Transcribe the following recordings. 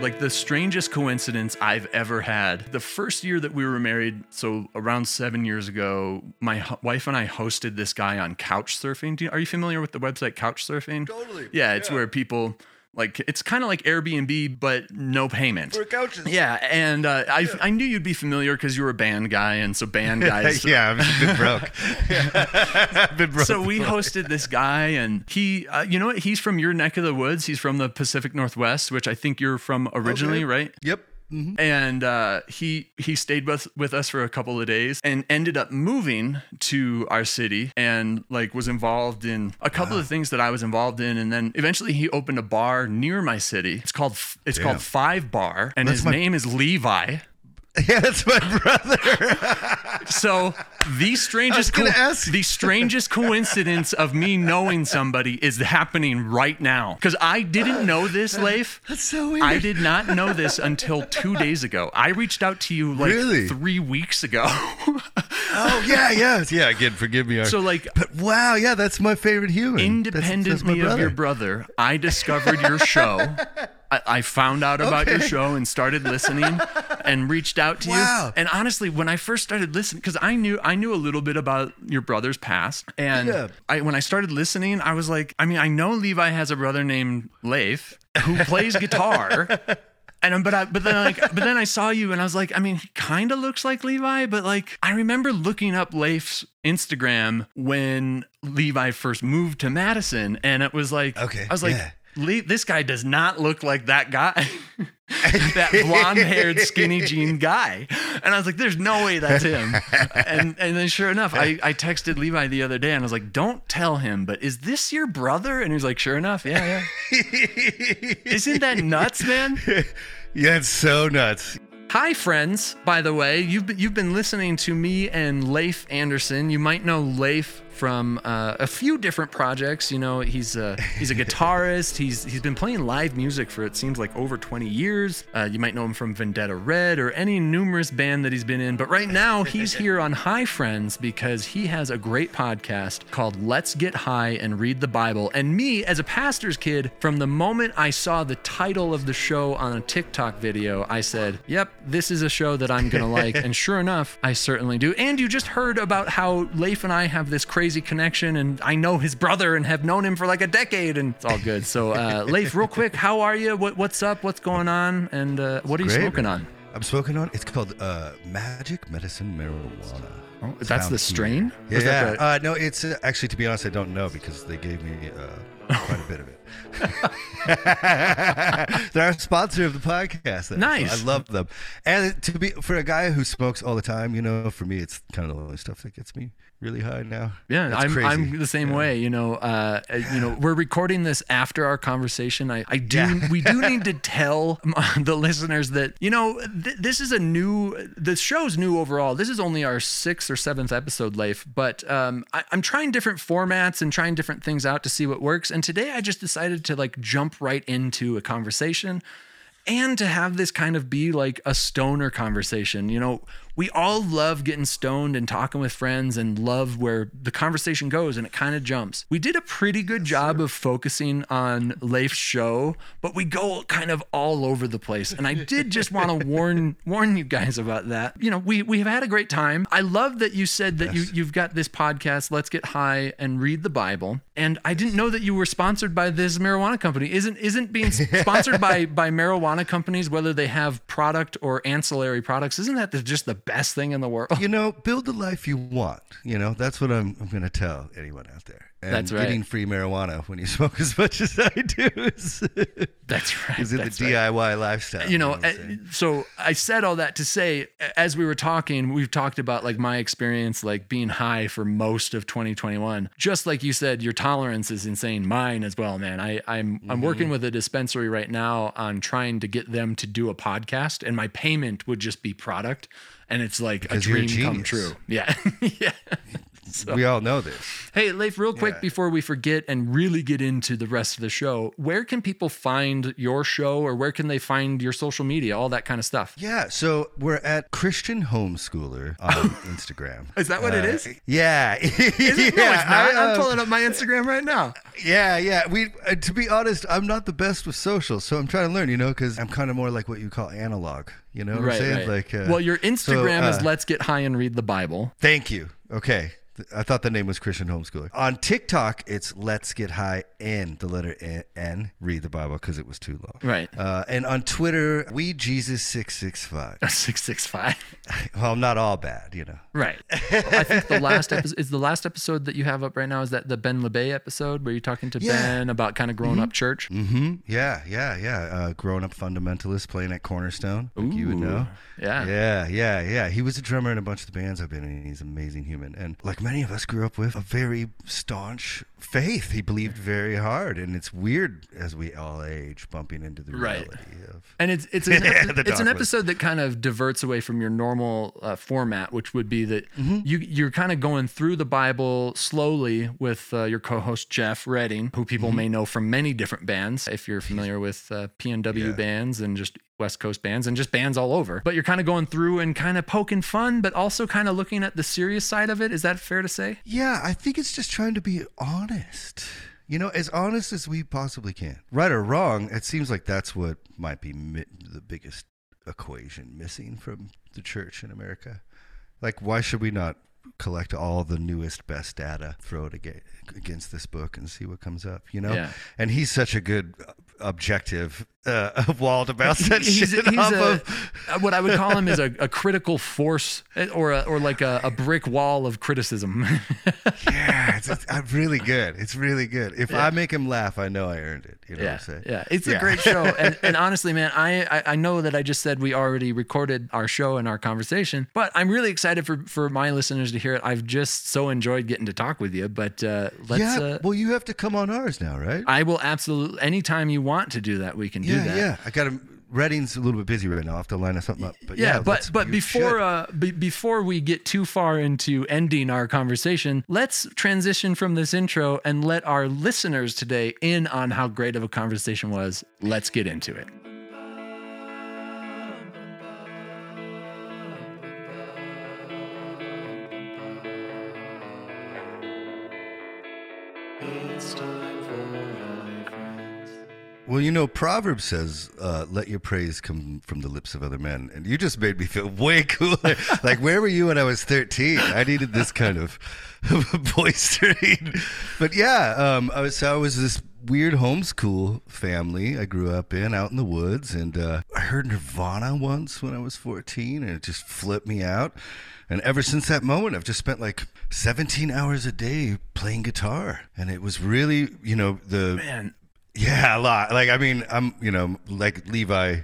like the strangest coincidence I've ever had. The first year that we were married, so around seven years ago, my wife and I hosted this guy on couch surfing. Do you, are you familiar with the website couch surfing? Totally. Yeah, it's Yeah. where people like it's kind of like Airbnb, but no payment. For couches. Yeah, and uh, I I knew you'd be familiar because you were a band guy, and so band guys. yeah, I've been broke. I've been broke. So we hosted this guy, and he, uh, you know what? He's from your neck of the woods. He's from the Pacific Northwest, which I think you're from originally, Okay. right? Yep. Mhm. and uh, he he stayed with with us for a couple of days and ended up moving to our city and like was involved in a couple of things that I was involved in and then eventually he opened a bar near my city. It's called it's Damn. called Five Bar and That's his my- name is Levi. Yeah, that's my brother. So the strangest gonna the strangest coincidence of me knowing somebody is happening right now because I didn't know this, Leif. That's so weird. I did not know this until two days ago. I reached out to you like Really? three weeks ago. Oh yeah, yeah, yeah. Again, forgive me. so like but wow, yeah, that's my favorite human. That's- independently that's my of your brother, I discovered your show. I, I found out about your show and started listening and reached out to Wow. you. And honestly, when I first started listening, because I knew I knew a little bit about your brother's past, and Yeah. I when I started listening, I was like, I mean, I know Levi has a brother named Leif who plays guitar. And um, but I but then like but then I saw you and I was like, I mean, he kind of looks like Levi, but like I remember looking up Leif's Instagram when Levi first moved to Madison, and it was like, Okay, I was like, yeah. Le- this guy does not look like that guy, that blonde-haired, skinny jean guy. And I was like, there's no way that's him. And and then sure enough, I I texted Levi the other day and I was like, don't tell him, but is this your brother? And he was like, sure enough, yeah, yeah. Isn't that nuts, man? Yeah, it's so nuts. Hi, friends. By the way, you've been, you've been listening to me and Leif Andersen. You might know Leif from uh, a few different projects. You know, he's a he's a guitarist. He's he's been playing live music for it seems like over 20 years. Uh, you might know him from Vendetta Red or any numerous band that he's been in. But right now, he's here on High Friends because he has a great podcast called Let's Get High and Read the Bible. And me, as a pastor's kid, from the moment I saw the title of the show on a TikTok video, I said, "Yep, this is a show that I'm gonna like." and sure enough, I certainly do. And you just heard about how Leif and I have this crazy connection, and I know his brother and have known him for like a decade, and it's all good. So, uh, Leif, real quick, how are you? What, what's up? What's going on? And uh, what are you Great. smoking on? I'm smoking on. It's called uh, Magic Medicine Marijuana. Oh, that's found the strain? here. Is that Yeah. the- uh, no, it's uh, actually to be honest, I don't know because they gave me uh, quite a bit of it. They're our sponsor of the podcast. though, so Nice. I love them. And to be for a guy who smokes all the time, you know, for me, it's kind of the only stuff that gets me really high now. Yeah, It's I'm, crazy. I'm the same Yeah. way. You know, uh, uh, you know, we're recording this after our conversation. I, I do, Yeah. we do need to tell the listeners that you know th- this is a new, the show's new overall. This is only our sixth or seventh episode, Leif, but um, I, I'm trying different formats and trying different things out to see what works. And today, I just decided to like jump right into a conversation and to have this kind of be like a stoner conversation. You know, we all love getting stoned and talking with friends and love where the conversation goes and it kind of jumps. We did a pretty good job of focusing on Leif's show, but we go kind of all over the place. And I did just want to warn warn you guys about that. You know, we we have had a great time. I love that you said that you you've got this podcast, Let's Get High and Read the Bible. And I didn't know that you were sponsored by this marijuana company. Isn't isn't being sponsored by by marijuana companies, whether they have product or ancillary products, isn't that the, just the best thing in the world? you know, build the life you want. You know, that's what I'm, I'm going to tell anyone out there. And That's right. Getting free marijuana when you smoke as much as I do is, That's right. is in the right. DIY lifestyle. you know, uh, so I said all that to say, as we were talking, we've talked about like my experience, like being high for most of 2021. Just like you said, your tolerance is insane. Mine as well, man. I, I'm I'm working Mm-hmm. with a dispensary right now on trying to get them to do a podcast, and my payment would just be product, and it's like Because a dream come true. Yeah, yeah. So, we all know this. Hey, Leif, real quick yeah. before we forget and really get into the rest of the show, where can people find your show or where can they find your social media, all that kind of stuff? Yeah, so we're at Christian Homeschooler on Instagram. Is that what uh, it is? Yeah. is it? yeah, no, not. I, am uh, pulling up my Instagram right now. Yeah, yeah. We, uh, to be honest, I'm not the best with social, so I'm trying to learn. You know, because I'm kind of more like what you call analog. You know what right, I'm saying? Right. Like, uh, well, your Instagram so, is uh, Let's Get High and Read the Bible. Thank you. Okay. I thought the name was Christian Homeschooler. On TikTok, it's Let's Get High and the letter N, read the Bible because it was too long. Right. Uh, and on Twitter, we Jesus six six five. Six six five. Well, not all bad, you know. Right. I think the last episode is the last episode that you have up right now. Is that the Ben LeBay episode where you're talking to yeah. Ben about kind of growing mm-hmm. up church? Mm-hmm. Yeah, yeah, yeah. Uh, growing up fundamentalist playing at Cornerstone, like Ooh. you would know. Yeah. Yeah, yeah, yeah. He was a drummer in a bunch of the bands I've been in. He's an amazing human, and like many of us grew up with a very staunch faith. He believed very hard, and it's weird as we all age, bumping into the reality right. of. And it's it's an, epi- it's an episode that kind of diverts away from your normal uh, format, which would be that mm-hmm. you you're kind of going through the Bible slowly with uh, your co-host Geoff Reading, who people mm-hmm. may know from many different bands. If you're familiar with uh, PNW yeah. bands and just West Coast bands and just bands all over. But you're kind of going through and kind of poking fun, but also kind of looking at the serious side of it. Is that fair to say? Yeah, I think it's just trying to be honest. You know, as honest as we possibly can. Right or wrong, it seems like that's what might be mi- the biggest equation missing from the church in America. Like, why should we not collect all the newest, best data, throw it against this book, and see what comes up? You know, yeah. and he's such a good uh, objective uh, Walt about that he's, shit. He's a, of... Uh, what I would call him is a, a critical force, eh, or a, or like a, a brick wall of criticism. yeah, it's, it's, uh, really good. It's really good. If yeah. I make him laugh, I know I earned it. You know yeah, what I'm saying? Yeah, it's yeah. a great show. And, and honestly, man, I, I, I know that I just said we already recorded our show and our conversation, but I'm really excited for for my listeners to hear it. I've just so enjoyed getting to talk with you. But uh, let's. Yeah. Uh, well, you have to come on ours now, right? I will absolutely. Anytime you want to do that, we can yeah, do that. Yeah, I got to. Reading's a little bit busy right now. I have to line us something up. But yeah, yeah but but before uh, b- before we get too far into ending our conversation, let's transition from this intro and let our listeners today in on how great of a conversation was. Let's get into it. Well, you know, Proverbs says, uh, "Let your praise come from the lips of other men," and you just made me feel way cooler. like, where were you when I was thirteen? I needed this kind of boistering. But yeah, um, I was so I was this weird homeschool family I grew up in out in the woods, and uh, I heard Nirvana once when I was fourteen, and it just flipped me out. And ever since that moment, I've just spent like 17 hours a day playing guitar. And it was really, you know, the Man, yeah, a lot. Like I mean, I'm you know like Levi,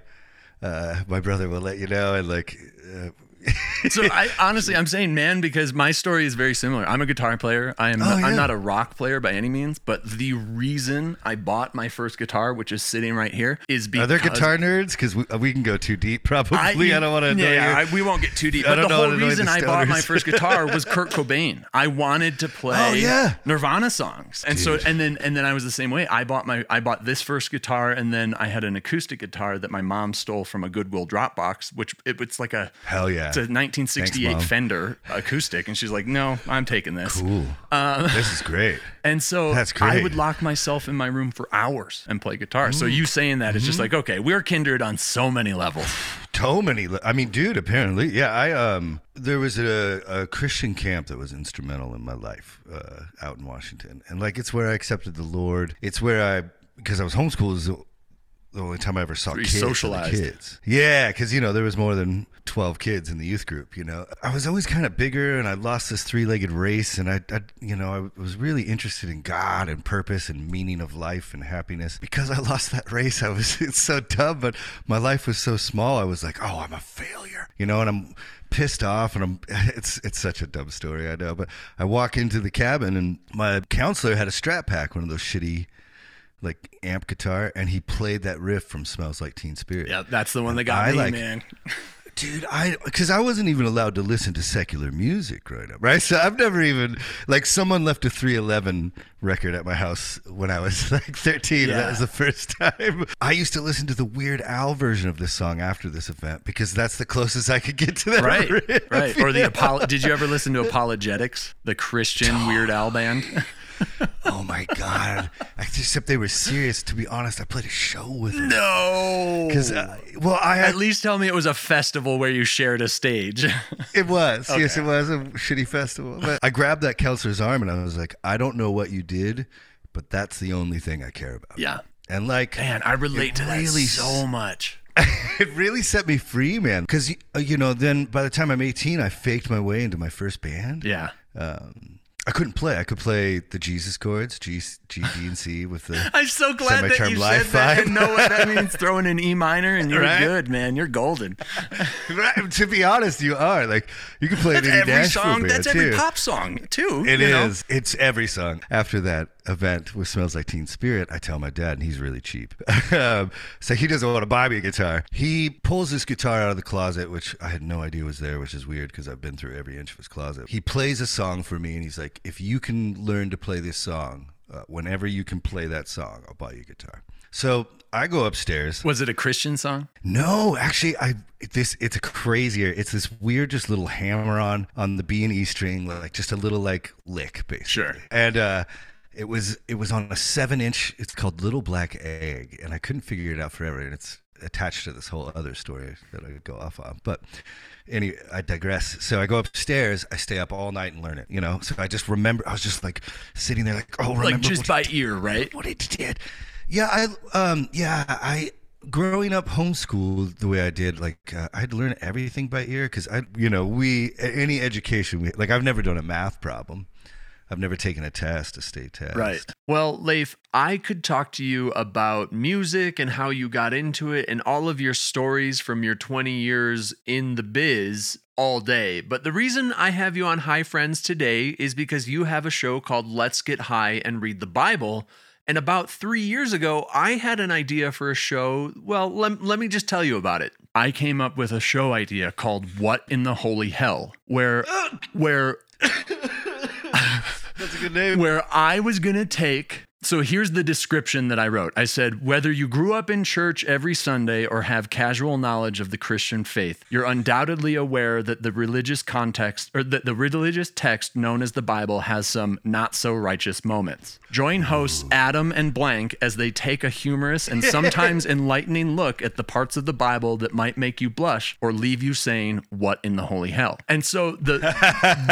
uh, my brother will let you know, and like uh, so I honestly I'm saying man because my story is very similar. I'm a guitar player. I am oh, not, yeah. I'm not a rock player by any means, but the reason I bought my first guitar, which is sitting right here, is because Are there guitar nerds? Because we, uh, we, can go too deep. Probably. I, I don't want to. Yeah, I, we won't get too deep. But the whole reason the I bought my first guitar was Kurt Cobain. I wanted to play oh, yeah. Nirvana songs, and Dude. so and then and then I was the same way. I bought my I bought this first guitar, and then I had an acoustic guitar that my mom stole from a Goodwill Dropbox, which it, it's like a hell yeah. It's a 1960 68 Fender acoustic, and she's like, "No, I'm taking this." Cool. Uh, this is great. And so That's great. I would lock myself in my room for hours and play guitar. Ooh. So you saying that, mm-hmm. it's just like, okay, we're kindred on so many levels. So many. I mean, dude. Apparently, yeah. I um, there was a, a Christian camp that was instrumental in my life uh, out in Washington, and like it's where I accepted the Lord. It's where I because I was homeschooled the only time I ever saw kids. Socialized. Kids. Yeah, because you know there was more than twelve kids in the youth group. You know, I was always kind of bigger, and I lost this three-legged race, and I, I, you know, I was really interested in God and purpose and meaning of life and happiness. Because I lost that race, I was it's so dumb, but my life was so small. I was like, oh, I'm a failure. You know, and I'm pissed off and I'm it's it's such a dumb story I know but I walk into the cabin and my counselor had a strap Pack one of those shitty like amp guitar, and he played that riff from "Smells Like Teen Spirit." Yeah, that's the one that got I, me, like, man. Dude, I because I wasn't even allowed to listen to secular music growing up, right? So I've never even like someone left a 311 record at my house when I was like 13. And that was the first time. I used to listen to the Weird Al version of this song after this event because that's the closest I could get to that. Right, riff, right. Or the yeah. Apollo. Did you ever listen to ApologetiX, the Christian Weird Al band? Oh my god! Except they were serious. To be honest, I played a show with them. No. Because, uh, well, I had, At least tell me it was a festival where you shared a stage. It was. Yes, it was a shitty festival. But I grabbed that counselor's arm and I was like, I don't know what you did, but that's the only thing I care about. yeah. And like, Man, I relate to that really so much. it really set me free, man. Because, you know, then by the time I'm 18, I faked my way into my first band. Yeah. Um, I couldn't play. I could play the Jesus chords, G, G, D, and C with the. I'm so glad that you said that and know what that means. Throwing an E minor and you're Right? good, man. You're golden. Right, to be honest, you are. Like, you can play That's any every song. That's every pop song too. It is. know? It's every song. After that event with Smells Like Teen Spirit, I tell my dad, and he's really cheap. um, so he doesn't want to buy me a guitar. He pulls this guitar out of the closet, which I had no idea was there, which is weird because I've been through every inch of his closet. He plays a song for me, and he's like, if you can learn to play this song, uh, whenever you can play that song, I'll buy you a guitar. So I go upstairs. Was it a Christian song? No, actually, I this it's a crazier. It's this weird, just little hammer on on the B and E string, like just a little like lick, basically. Sure. And uh, it was it was on a seven inch. It's called Little Black Egg, and I couldn't figure it out forever. And it's attached to this whole other story that I could go off on, but. Anyway, I digress. So I go upstairs. I stay up all night and learn it. You know. So I just remember. I was just like sitting there, like, oh, remember Like just by ear, right? what it did. Yeah, I um yeah, I growing up homeschooled the way I did, like uh, I'd learn everything by ear because I, you know, we any education we like I've never done a math problem. I've never taken a test, a state test. Right. Well, Leif, I could talk to you about music and how you got into it and all of your stories from your 20 years in the biz all day. But the reason I have you on High Friends today is because you have a show called Let's Get High and Read the Bible. And about three years ago, I had an idea for a show. Well, let, let me just tell you about it. I came up with a show idea called What in the Holy Hell, where where That's a good name. where I was going to take. So here's the description that I wrote. I said, whether you grew up in church every Sunday or have casual knowledge of the Christian faith, you're undoubtedly aware that the religious context or that the religious text known as the Bible has some not so righteous moments. Join hosts Adam and Blank as they take a humorous and sometimes enlightening look at the parts of the Bible that might make you blush or leave you saying, What in the holy hell? And so the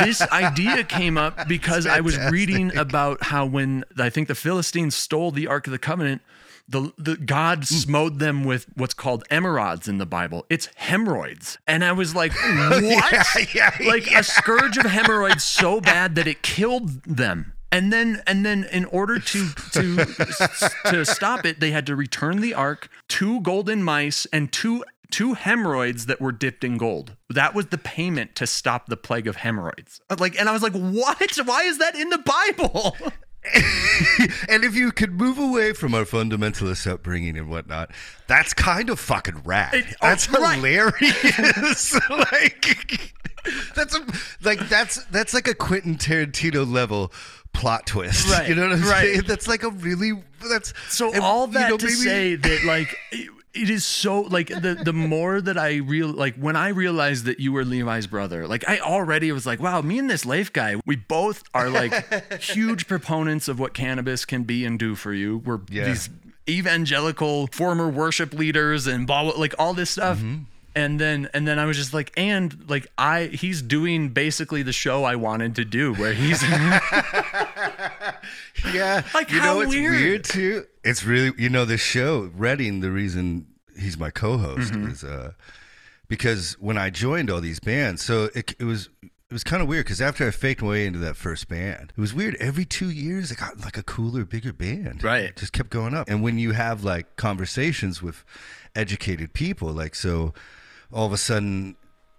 this idea came up because I was reading about how when I think the Philistines stole the Ark of the Covenant, the, the God hmm. smote them with what's called emerods in the Bible. It's hemorrhoids. And I was like, what? yeah, like a scourge of hemorrhoids so bad that it killed them. And then and then in order to to to stop it, they had to return the ark, two golden mice, and two two hemorrhoids that were dipped in gold. That was the payment to stop the plague of hemorrhoids. Like and I was like, what? Why is that in the Bible? and if you could move away from our fundamentalist upbringing and whatnot, that's kind of fucking rad. It- oh, that's right. hilarious. like that's a, like that's that's like a Quentin Tarantino level plot twist. Right, You know what I'm right. saying? That's like a really that's So all you that know, to maybe- say that like it, is so like the the more that I real like when I realized that you were Levi's brother, like I already was like, wow, me and this Leif guy, we both are like huge proponents of what cannabis can be and do for you. We're Yeah. these evangelical former worship leaders and blah, blah like all this stuff. Mm-hmm. And then and then I was just like, and like I he's doing basically the show I wanted to do where he's Yeah. Like, you how know, it's weird. weird too. It's really you know this show Reading. The reason he's my co-host Mm-hmm. is uh, because when I joined all these bands, so it, it was. It was kind of weird because after I faked my way into that first band, it was weird. Every two years, I got like a cooler, bigger band. Right. It just kept going up. And when you have like conversations with educated people, like so, all of a sudden,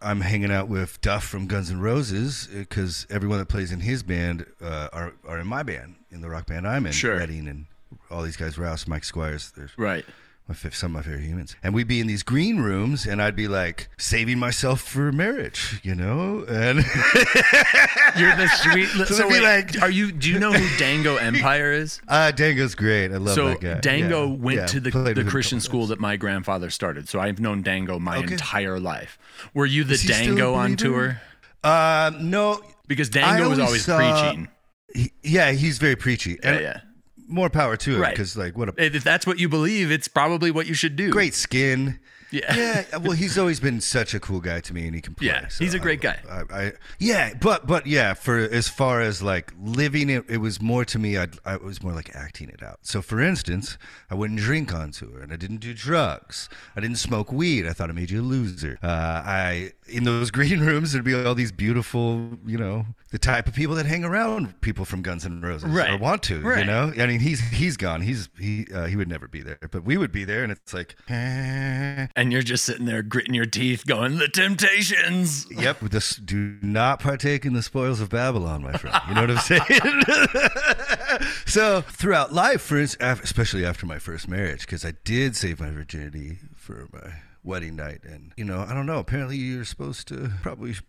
I'm hanging out with Duff from Guns N' Roses because everyone that plays in his band uh, are are in my band, in the rock band I'm in. Sure. Reading and all these guys, Rouse, Mike Squires. Right. My some of my favorite humans. And we'd be in these green rooms, and I'd be like saving myself for marriage, you know. And You're the sweet. So So, wait, like- are you? Do you know who Dango Empire is? uh, Dango's great. I love So that guy. So Dango Yeah. went Yeah, to the, the with him a Christian school that my grandfather started. So I've known Dango my Okay. entire life. Were you the Is he still a Dango on tour? Uh, no, Because Dango was always always saw- preaching. he, yeah, he's very preachy. Yeah, And yeah. More power to him Right. because, like, what a If that's what you believe, it's probably what you should do. great skin. Yeah. yeah. Well, he's always been such a cool guy to me, and he can play. Yeah, so he's a great guy. I, I, yeah, but but yeah, for as far as like living it, it was more to me. I I was more like acting it out. So, for instance, I wouldn't drink on tour, and I didn't do drugs. I didn't smoke weed. I thought it made you a loser. Uh, I in those green rooms, there'd be all these beautiful, you know, the type of people that hang around people from Guns N' Roses right. or want to. You know, I mean, he's he's gone. He's he uh, he would never be there, but we would be there, and it's like. eh. And you're just sitting there gritting your teeth, going, "The Temptations." Yep. With This do not partake in the spoils of Babylon, my friend. You know what I'm saying? so throughout life, for instance, especially after my first marriage, because I did save my virginity for my wedding night, and you know, I don't know. Apparently, you're supposed to probably sh-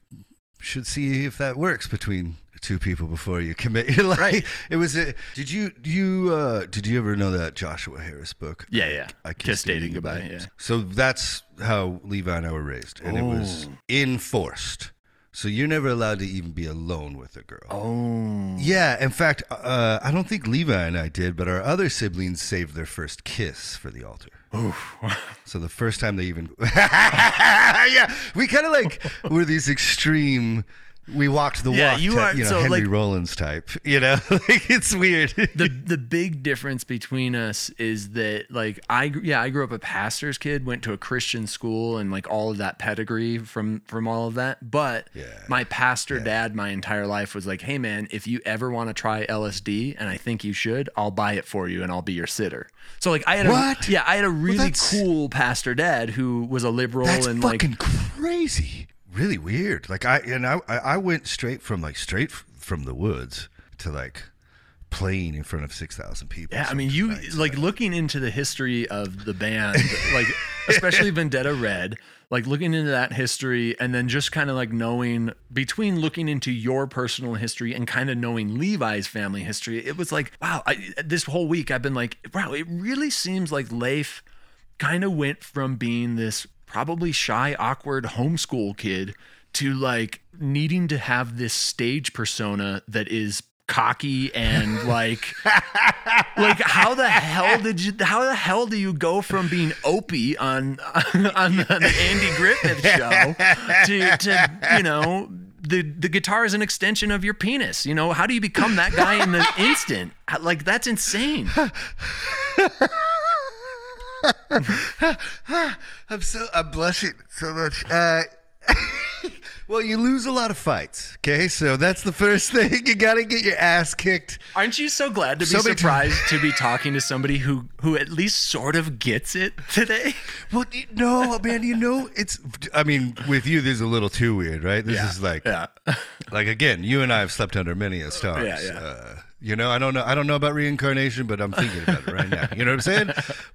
should see if that works between two people before you commit your life. Right. It was. A, did you you uh, did you ever know that Joshua Harris book? Yeah, yeah. I Kiss Dating Goodbye, yeah. So that's how Levi and I were raised, and it was Oh. enforced. So you're never allowed to even be alone with a girl. Oh. Yeah, in fact, uh, I don't think Levi and I did, but our other siblings saved their first kiss for the altar. So the first time they even, yeah, we kind of like were these extreme. We walked the Yeah, walk, you type, are- you know, so, Henry like- Rollins type. You know, like it's weird. the the big difference between us is that like I yeah I grew up a pastor's kid went to a Christian school and like all of that pedigree from from all of that but Yeah. my pastor dad my entire life was like hey man if you ever want to try LSD and I think you should I'll buy it for you and I'll be your sitter so like I had What? a yeah I had a really that's- cool pastor dad who was a liberal That's and like fucking crazy. Really weird. Like I and I I went straight from like straight from the woods to like playing in front of six thousand people. Yeah, I mean, you nights. like looking into the history of the band, like especially Vendetta Red, like looking into that history, and then just kind of like knowing between looking into your personal history and kind of knowing Levi's family history, it was like, wow, I, this whole week I've been like, wow, it really seems like Leif kind of went from being this probably shy, awkward homeschool kid to like needing to have this stage persona that is cocky and like like how the hell did you how the hell do you go from being opie on on the, the Andy Griffith show to to you know the the guitar is an extension of your penis you know? How do you become that guy in the instant? Like that's insane I'm so I'm blushing so much. Uh, well, you lose a lot of fights. Okay, so that's the first thing. You got to get your ass kicked. Aren't you so glad to be So many surprised to be talking to somebody who who at least sort of gets it today? Well, you- no, man. You know, it's. I mean, with you, this is a little too weird, right? This is like, Yeah. like again, you and I have slept under many a stars. Yeah, yeah. Uh, you know, I don't know. I don't know about reincarnation, but I'm thinking about it right now. You know what I'm saying?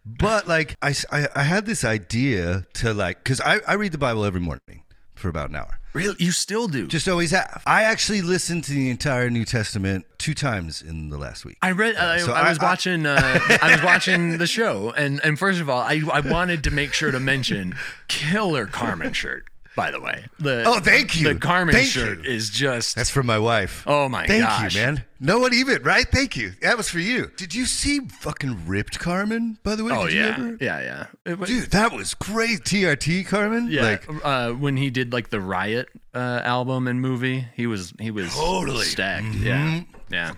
But like, I I had this idea to like, because I, I read the Bible every morning for about an hour. Really? You still do? Just always have. I actually listened to the entire New Testament two times in the last week. I read. I, so I was I- I- watching. Uh, I was watching the show, and and first of all, I I wanted to make sure to mention killer Carmen shirt. By the way, the Oh, thank you. The Carmen Thank shirt you. is just. That's from my wife. Oh my God. Thank gosh. you, man. No one even, right? Thank you. That was for you. Did you see fucking ripped Carmen, by the way? oh Did you yeah, ever- yeah, yeah. It was- Dude, that was great. TRT Carmen? yeah. Like, uh, when he did like the Riot uh, album and movie, he was he was Totally. stacked. Yeah, yeah.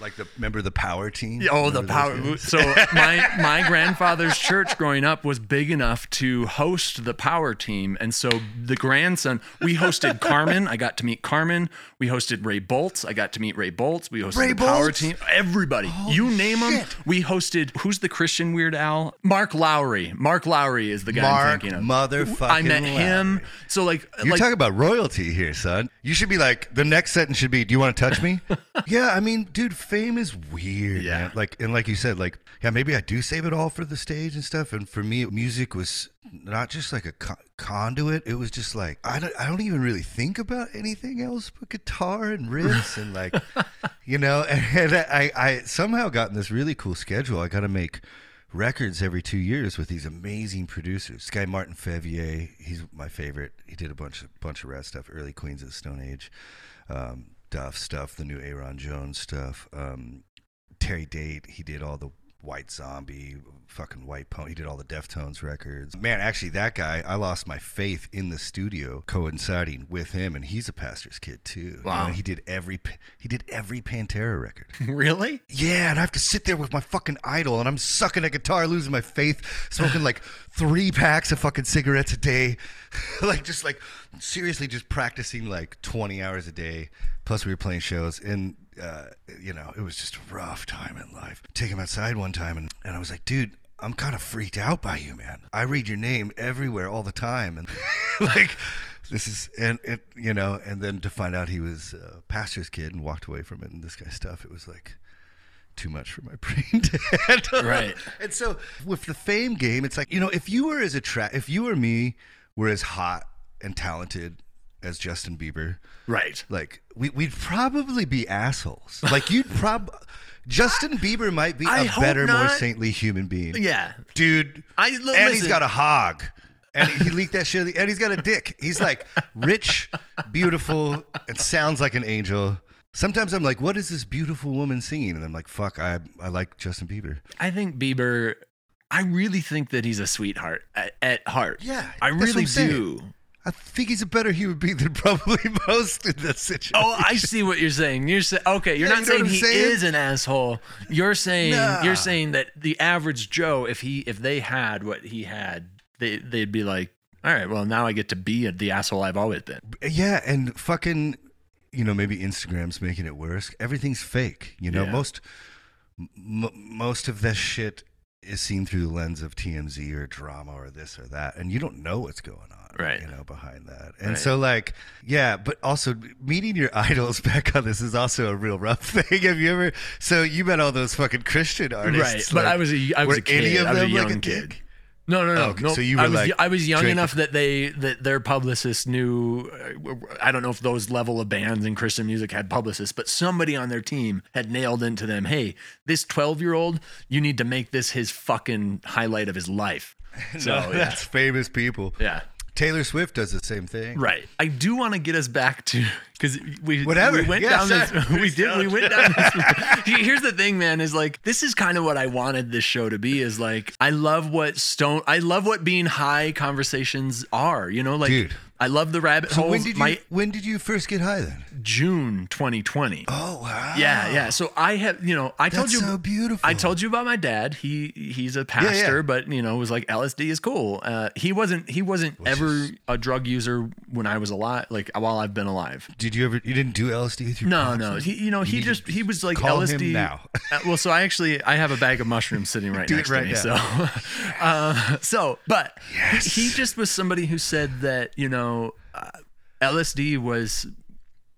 Like the, remember the power team? Oh, the Remember those power. So my my grandfather's church growing up was big enough to host the power team, and so the grandson. We hosted Carmen. I got to meet Carmen. We hosted Ray Boltz. I got to meet Ray Boltz. We hosted Ray the power team. Everybody, you name them. We hosted. Who's the Christian Weird Al? Mark Lowry. Mark Lowry is the guy I'm Mark thinking of. motherfucking I met him. So like, You're like talking about royalty here, son. You should be like, the next sentence should be, Do you want to touch me? yeah, I mean, dude, fame is weird. Yeah. man. Like and like you said, like yeah, maybe I do save it all for the stage and stuff. And for me, music was not just like a con- conduit. It was just like I don't I don't even really think about anything else but guitar and riffs and like you know. And I I somehow got in this really cool schedule. I got to make records every two years with these amazing producers. This guy Martin Feveyear, he's my favorite. He did a bunch of bunch of rad stuff, early Queens of the Stone Age, um, Duff stuff, the new Aaron Jones stuff. Um, Terry Date, he did all the White Zombie, fucking White Pony. He did all the Deftones records. Man, actually, that guy, I lost my faith in the studio coinciding with him, and he's a pastor's kid too. You Wow. know, he did every he did every Pantera record. really? Yeah, and I have to sit there with my fucking idol, and I'm sucking a guitar, losing my faith, smoking like three packs of fucking cigarettes a day, like just like seriously just practicing like 20 hours a day. Plus, we were playing shows, and uh, you know, it was just a rough time in life. Take him outside one time, and, and I was like, dude. I'm kind of freaked out by you, man. I read your name everywhere all the time, and like this is and it, you know, and then to find out he was a pastor's kid and walked away from it and this guy's stuff, it was like too much for my brain dead. Right. And so with the fame game, it's like, you know, if you were as attra- if you or me were as hot and talented as Justin Bieber, Right. like we, we'd probably be assholes. Like you'd prob Justin Bieber might be I a better, more saintly human being. Yeah. Dude. I- and listen. he's got a hog. And he leaked that shit. And he's got a dick. He's like rich, beautiful, and sounds like an angel. Sometimes I'm like, what is this beautiful woman singing? And I'm like, fuck, I I like Justin Bieber. I think Bieber. I really think that he's a sweetheart at, at heart. Yeah, I really I'm saying. I think he's a better human being than probably most in this situation. Oh, I see what you're saying. You're saying okay. You're Yeah, not you know saying he saying? is an asshole. You're saying Nah. you're saying that the average Joe, if he if they had what he had, they they'd be like, all right, well now I get to be the asshole I've always been. Yeah, and fucking, you know, maybe Instagram's making it worse. Everything's fake. You know, Yeah. most m- most of this shit is seen through the lens of TMZ or drama or this or that, and you don't know what's going on, Right. You know, behind that, and Right. so like, yeah, but also meeting your idols back on this is also a real rough thing. Have you ever? So you met all those fucking Christian artists, right. But like, I was a I was a kid. any of I was a them like young a kid. dick? No, no, no, Oh, okay. no. So you I were was like I was young Drake- enough that they that their publicist knew. uh, I don't know if those level of bands in Christian music had publicists, but somebody on their team had nailed into them. Hey, this twelve year old, you need to make this his fucking highlight of his life. So No, yeah, that's famous people. yeah. Taylor Swift does the same thing. Right. I do want to get us back to because we Whatever. we went Yeah, down this we did we went down this. Here's the thing, man. Is like this is kind of what I wanted this show to be. Is like I love what stone. I love what being high conversations are. You know, like Dude. I love the rabbit So holes. when did you My when did you first get high then? June 2020. Oh wow. Yeah, yeah. So I have, you know, I told That's you so beautiful. I told you about my dad. He he's a pastor, yeah. but you know, was like LSD is cool. Uh, he wasn't he wasn't ever is- a drug user when I was alive, like while I've been alive. Did you ever? You didn't do LSD with your No, no. He, you know, he just he was like LSD. now. Uh, well, so I actually I have a bag of mushrooms sitting right next right to me. now. So, uh, so, but Yes. he, he just was somebody who said that you know, uh, LSD was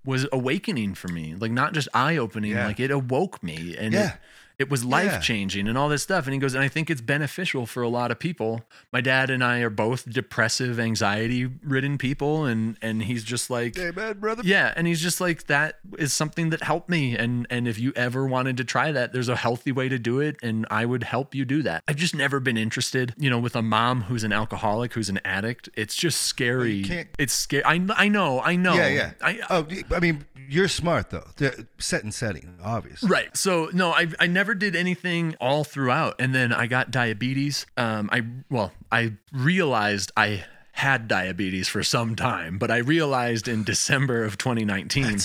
was awakening for me, like not just eye opening, Yeah. like it awoke me, and Yeah. it, it was life changing and all this stuff. And he goes, and I think it's beneficial for a lot of people. My dad and I are both depressive, anxiety ridden people, and and he's just like, Amen, brother. yeah, and he's just like that is something that helped me and and if you ever wanted to try that, there's a healthy way to do it and I would help you do that. I've just never been interested, you know, with a mom who's an alcoholic, who's an addict. It's just scary. can't- It's scary. I I know, I know. Yeah, yeah. I oh, I mean, you're smart though. The set and setting, obviously. Right. So no, I I never did anything all throughout, and then I got diabetes. Um, I well, I realized I had diabetes for some time, but I realized in December of 2019.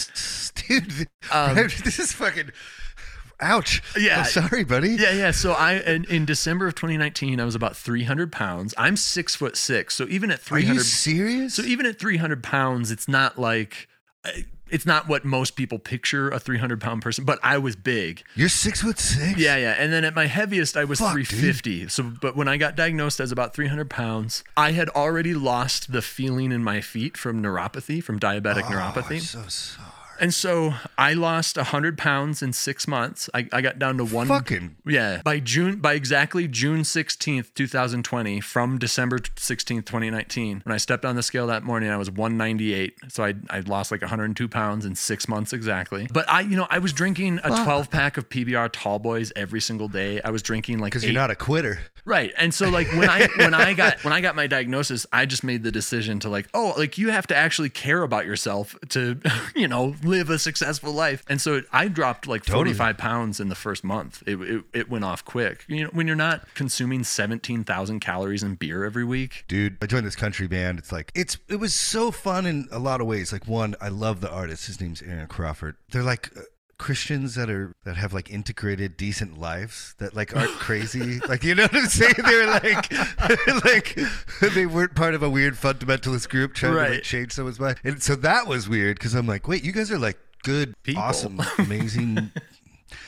Dude, Um, this is fucking. Ouch. Yeah. I'm sorry, buddy. Yeah, yeah. So I in, in December of 2019, I was about 300 pounds. I'm six foot six, so even at 300, Are you 300, serious? so even at 300 pounds, it's not like it's not what most people picture a 300 pound person. But I was big. you're six foot six. Yeah, yeah. And then at my heaviest, I was Fuck, dude. 350. So, but when I got diagnosed as about 300 pounds, I had already lost the feeling in my feet from neuropathy, from diabetic Oh, I'm neuropathy. so sorry. And so I lost 100 pounds in six months. I, I got down to one. Fucking Yeah. By June, by exactly June 16th, 2020, from December 16th, 2019, when I stepped on the scale that morning, I was 198. So I, I lost like 102 pounds in six months exactly. But I, you know, I was drinking a 12 pack of PBR tall boys every single day. I was drinking like because eight you're not a quitter. Right. And so like when I when I got when I got my diagnosis, I just made the decision to like, oh, like you have to actually care about yourself to, you know, live a successful life. And so I dropped like Totally. 45 pounds in the first month. It, it, it went off quick. You know, when you're not consuming 17,000 calories in beer every week. Dude, I joined this country band. It's like it's it was so fun in a lot of ways. Like one, I love the artist. His name's Aaron Crawford. They're like Christians that are that have like integrated decent lives that like aren't crazy. like you know what I'm saying? They're like like they weren't part of a weird fundamentalist group trying to like change someone's mind. And so that was weird because I'm like, wait, you guys are like good, People. awesome, amazing.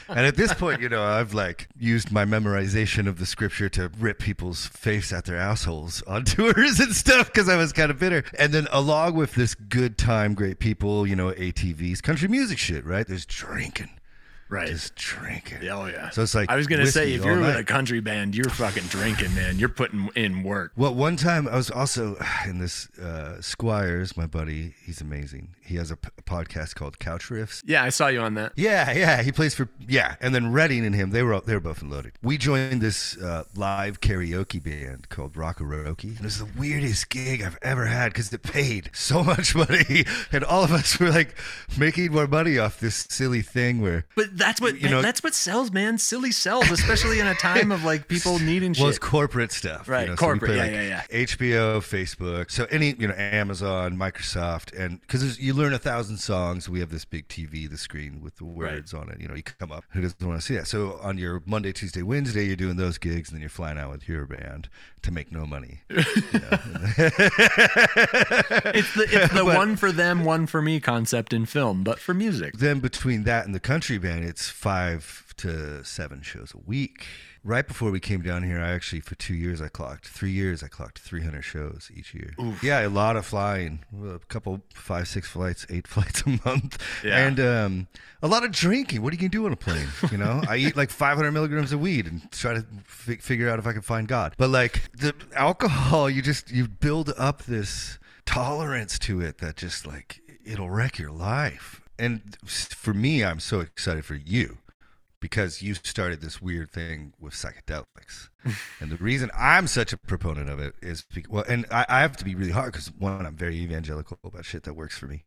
And at this point, you know, I've like used my memorization of the scripture to rip people's face at their assholes on tours and stuff because I was kind of bitter. And then along with this good time, great people, you know, ATVs, country music shit, right? There's drinking, Right. just drinking. Oh yeah. So it's like I was gonna say if you're with a country band, you're fucking drinking, man. You're putting in work. Well, one time I was also in this uh, Squires, my buddy. He's amazing. He has a p- podcast called Couch Riffs. Yeah, I saw you on that. Yeah, yeah, he plays for yeah, and then Reading and him, they were they were both in Loaded. We joined this uh, live karaoke band called Rockaroke. And it was the weirdest gig I've ever had because it paid so much money, and all of us were like making more money off this silly thing where. But that's what You know- that's what sells, man. Silly sells, especially in a time of like people needing Well, shit. it's corporate stuff, Right, You know, corporate, So we yeah, play, yeah, like, HBO, Facebook, so any you know Amazon, Microsoft, and because you learn a thousand songs. We have this big TV, the screen with the words on it. You know, you come up. Who doesn't want to see that? So on your Monday, Tuesday, Wednesday, you're doing those gigs, and then you're flying out with your band to make no money. It's the it's the But- one for them, one for me concept in film, but for music. then between that and the country band, it's five to seven shows a week. Right before we came down here, I actually for two years I clocked three years I clocked 300 shows each year. Yeah, a lot of flying, a couple five six flights, eight flights a month, Yeah. and um, a lot of drinking. What are you gonna do on a plane? You know, I eat like 500 milligrams of weed and try to fi- figure out if I can find God. But like the alcohol, you just you build up this tolerance to it that just like it'll wreck your life. And for me, I'm so excited for you because you started this weird thing with psychedelics. and the reason I'm such a proponent of it is because, well, and I, I have to be really hard because one, I'm very evangelical about shit that works for me.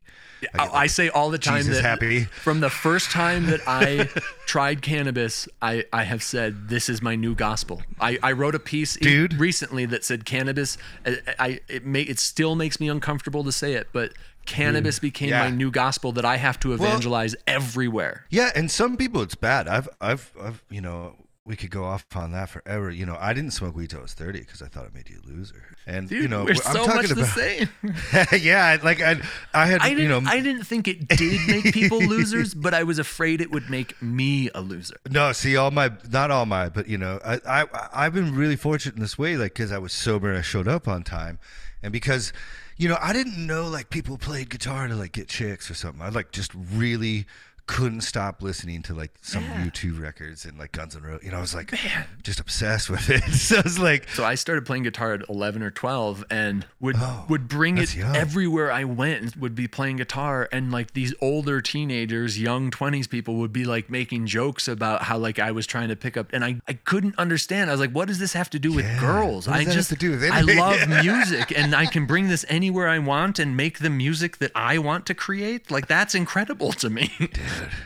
I, I say all the time Jesus that happy. from the first time that I tried cannabis, I, I have said this is my new gospel. I, I wrote a piece Dude. recently that said cannabis. I, I it may it still makes me uncomfortable to say it, but cannabis mm. became Yeah. my new gospel that I have to evangelize everywhere. Yeah, and some people it's bad. I've, I've, I've, you know, we could go off on that forever. You know, I didn't smoke weed till I was 30 because I thought it made you a loser. And Dude, you know, we're I'm so talking much the about, same. yeah, like I, I had, I you didn't. know, I didn't think it did make people losers, but I was afraid it would make me a loser. No, see, all my, not all my, but you know, I, I, I've been really fortunate in this way, like, because I was sober and I showed up on time, and because, you know, I didn't know like people played guitar to like get chicks or something. I like just really couldn't stop listening to like some Yeah. U2 records and like Guns N' Roses. You know, I was like man, just obsessed with it. so I was like, So I started playing guitar at 11 or 12 and would Oh, would bring it young. everywhere I went and would be playing guitar and like these older teenagers, young 20s people would be like making jokes about how like I was trying to pick up and I, I couldn't understand. I was like, what does this have to do with Yeah, girls? what does I that have just to do with I anything? love music and I can bring this anywhere I want and make the music that I want to create. Like that's incredible to me.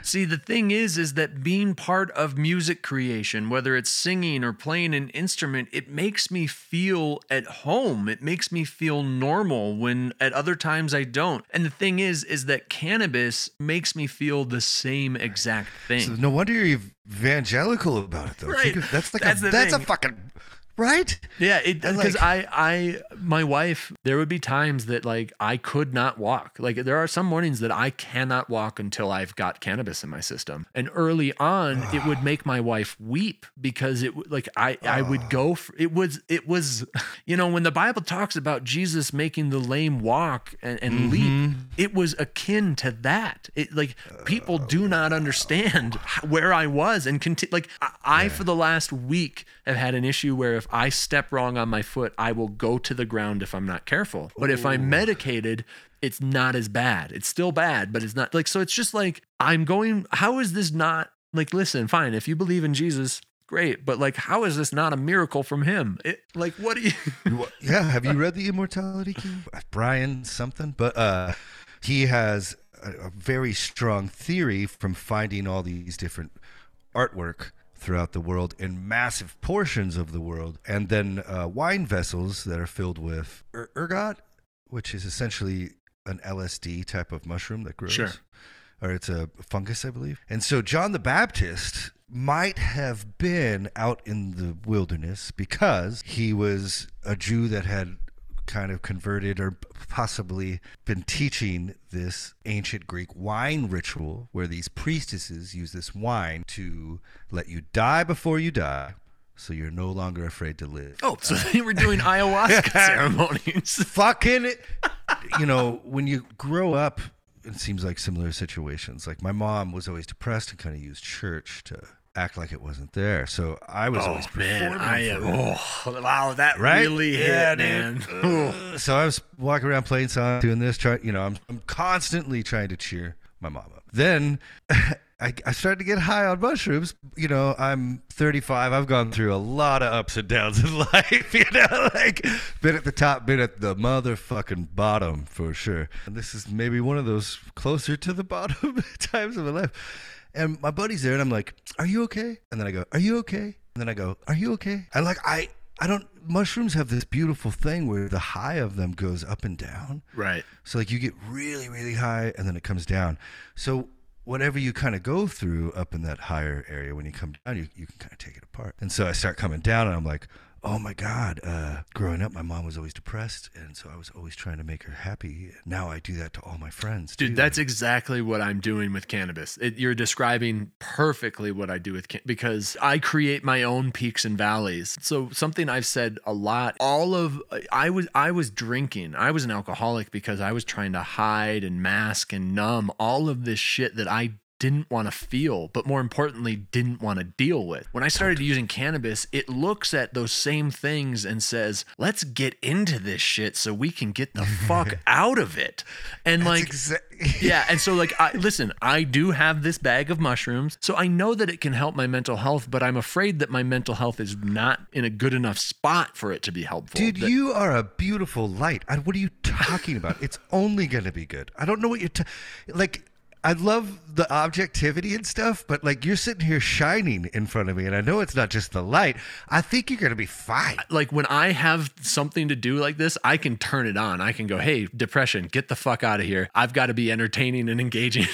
See, the thing is, is that being part of music creation, whether it's singing or playing an instrument, it makes me feel at home. It makes me feel normal when at other times I don't. And the thing is, is that cannabis makes me feel the same exact thing. no wonder you're evangelical about it, though. Right. That's like That's a, that's a fucking right? Yeah, because like- I I my wife there would be times that like I could not walk. Like there are some mornings that I cannot walk until I've got cannabis in my system. And early on, it would make my wife weep because it would like I I would ah. go for, it was it was you know when the Bible talks about Jesus making the lame walk and, and leap, mm-hmm. it was akin to that. It like people do oh, not understand where I was and conti- like I, I for the last week have had an issue where if I step wrong on my foot, I will go to the ground if I'm not careful. But if I'm medicated, it's not as bad. It's still bad, but it's not like so it's just like I'm going how is this not like listen, fine, if you believe in Jesus, great, but like how is this not a miracle from him? It, like what do you yeah, have you read the Immortality Key? Brian something, but uh, he has a, a very strong theory from finding all these different artwork throughout the world in massive portions of the world, and then uh, wine vessels that are filled with er- ergot, which is essentially an LSD type of mushroom that grows. Sure. Or it's a fungus, I believe. And so John the Baptist might have been out in the wilderness because he was a Jew that had kind of converted or possibly been teaching this ancient Greek wine ritual where these priestesses use this wine to let you die before you die so you're no longer afraid to live. Oh, so they were doing ayahuasca ceremonies. fucking you know when you grow up it seems like similar situations like my mom was always depressed and kind of used church to act like it wasn't there so i was always oh, performing for uh, it. oh wow, that Right? really hit, Yeah, man. dude. Ooh. so i was walking around playing songs doing this trying you know i'm, I'm constantly trying to cheer my mom up then I, I started to get high on mushrooms. You know, I'm 35. I've gone through a lot of ups and downs in life. You know, like been at the top, been at the motherfucking bottom for sure. And this is maybe one of those closer to the bottom times of my life. And my buddy's there, and I'm like, "Are you okay?" And then I go, "Are you okay?" And then I go, "Are you okay?" And like I, I don't. Mushrooms have this beautiful thing where the high of them goes up and down. Right. So like you get really, really high and then it comes down. So whatever you kind of go through up in that higher area, when you come down, you, you can kind of take it apart. And so I start coming down and I'm like, oh my God, uh, growing up, my mom was always depressed. And so I was always trying to make her happy. Now I do that to all my friends. Dude, too. that's exactly what I'm doing with cannabis. It, you're describing perfectly what I do with can- because I create my own peaks and valleys. So something I've said a lot. All of I was I was drinking. I was an alcoholic because I was trying to hide and mask and numb all of this shit that I didn't want to feel, but more importantly, didn't want to deal with. When I started using cannabis, it looks at those same things and says, let's get into this shit so we can get the fuck out of it. And That's like, exa- yeah. And so, like, I listen, I do have this bag of mushrooms. So I know that it can help my mental health, but I'm afraid that my mental health is not in a good enough spot for it to be helpful. Dude, That- you are a beautiful light. What are you talking about? it's only going to be good. I don't know what you're ta- like. I love the objectivity and stuff, but like you're sitting here shining in front of me, and I know it's not just the light. I think you're going to be fine. like when I have something to do like this, I can turn it on. I can go, hey, depression, get the fuck out of here. I've got to be entertaining and engaging.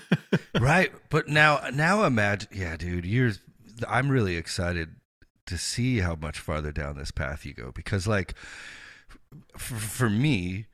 right but now now imagine yeah dude you're i'm really excited to see how much farther down this path you go because like for, for me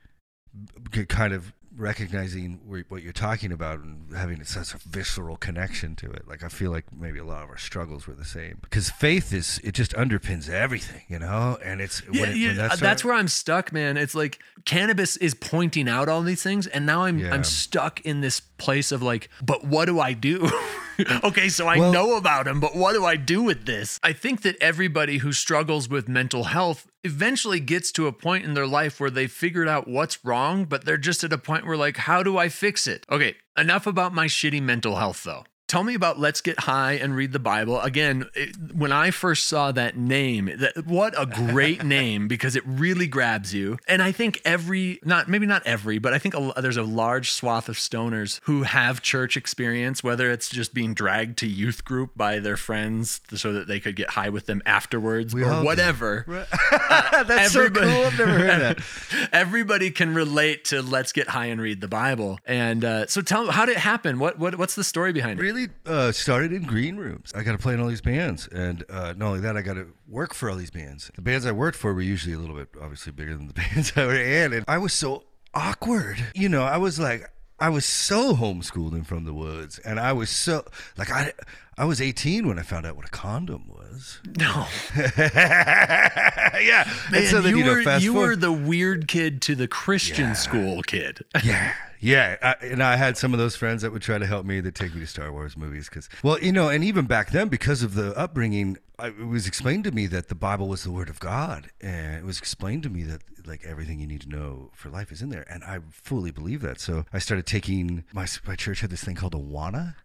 kind of recognizing what you're talking about and having such a visceral connection to it like i feel like maybe a lot of our struggles were the same because faith is it just underpins everything you know and it's Yeah, when yeah, when that's that's where I'm stuck, man. It's like cannabis is pointing out all these things, and now I'm Yeah. I'm stuck in this place of like, but what do I do? okay, so I Well- know about him, but what do I do with this? I think that everybody who struggles with mental health eventually gets to a point in their life where they figured out what's wrong, but they're just at a point where like, how do I fix it? Okay, enough about my shitty mental health though. Tell me about Let's Get High and Read the Bible. Again, it, when I first saw that name, that what a great name because it really grabs you. And I think every, not maybe not every, but I think a, there's a large swath of stoners who have church experience, whether it's just being dragged to youth group by their friends so that they could get high with them afterwards We or whatever. that's so cool i've never heard that Everybody can relate to let's get high and read the Bible. And uh, so tell how did it happen? What what what's the story behind it? really really uh, started in green rooms. I got to play in all these bands, and uh, not only that, I got to work for all these bands. The bands I worked for were usually a little bit, obviously, bigger than the bands I were in, and I was so awkward. You know, I was like, I was so homeschooled and from the woods, and I was so like I. I was 18 when I found out what a condom was. No, yeah, man, so then, you, you know, were, you were the weird kid to the Christian Yeah. school kid. Yeah, yeah, I, and I had some of those friends that would try to help me. That take me to Star Wars movies because, well, you know, and even back then, because of the upbringing, it was explained to me that the Bible was the Word of God, and it was explained to me that like everything you need to know for life is in there, and I fully believe that. So I started taking my my church had this thing called Awana.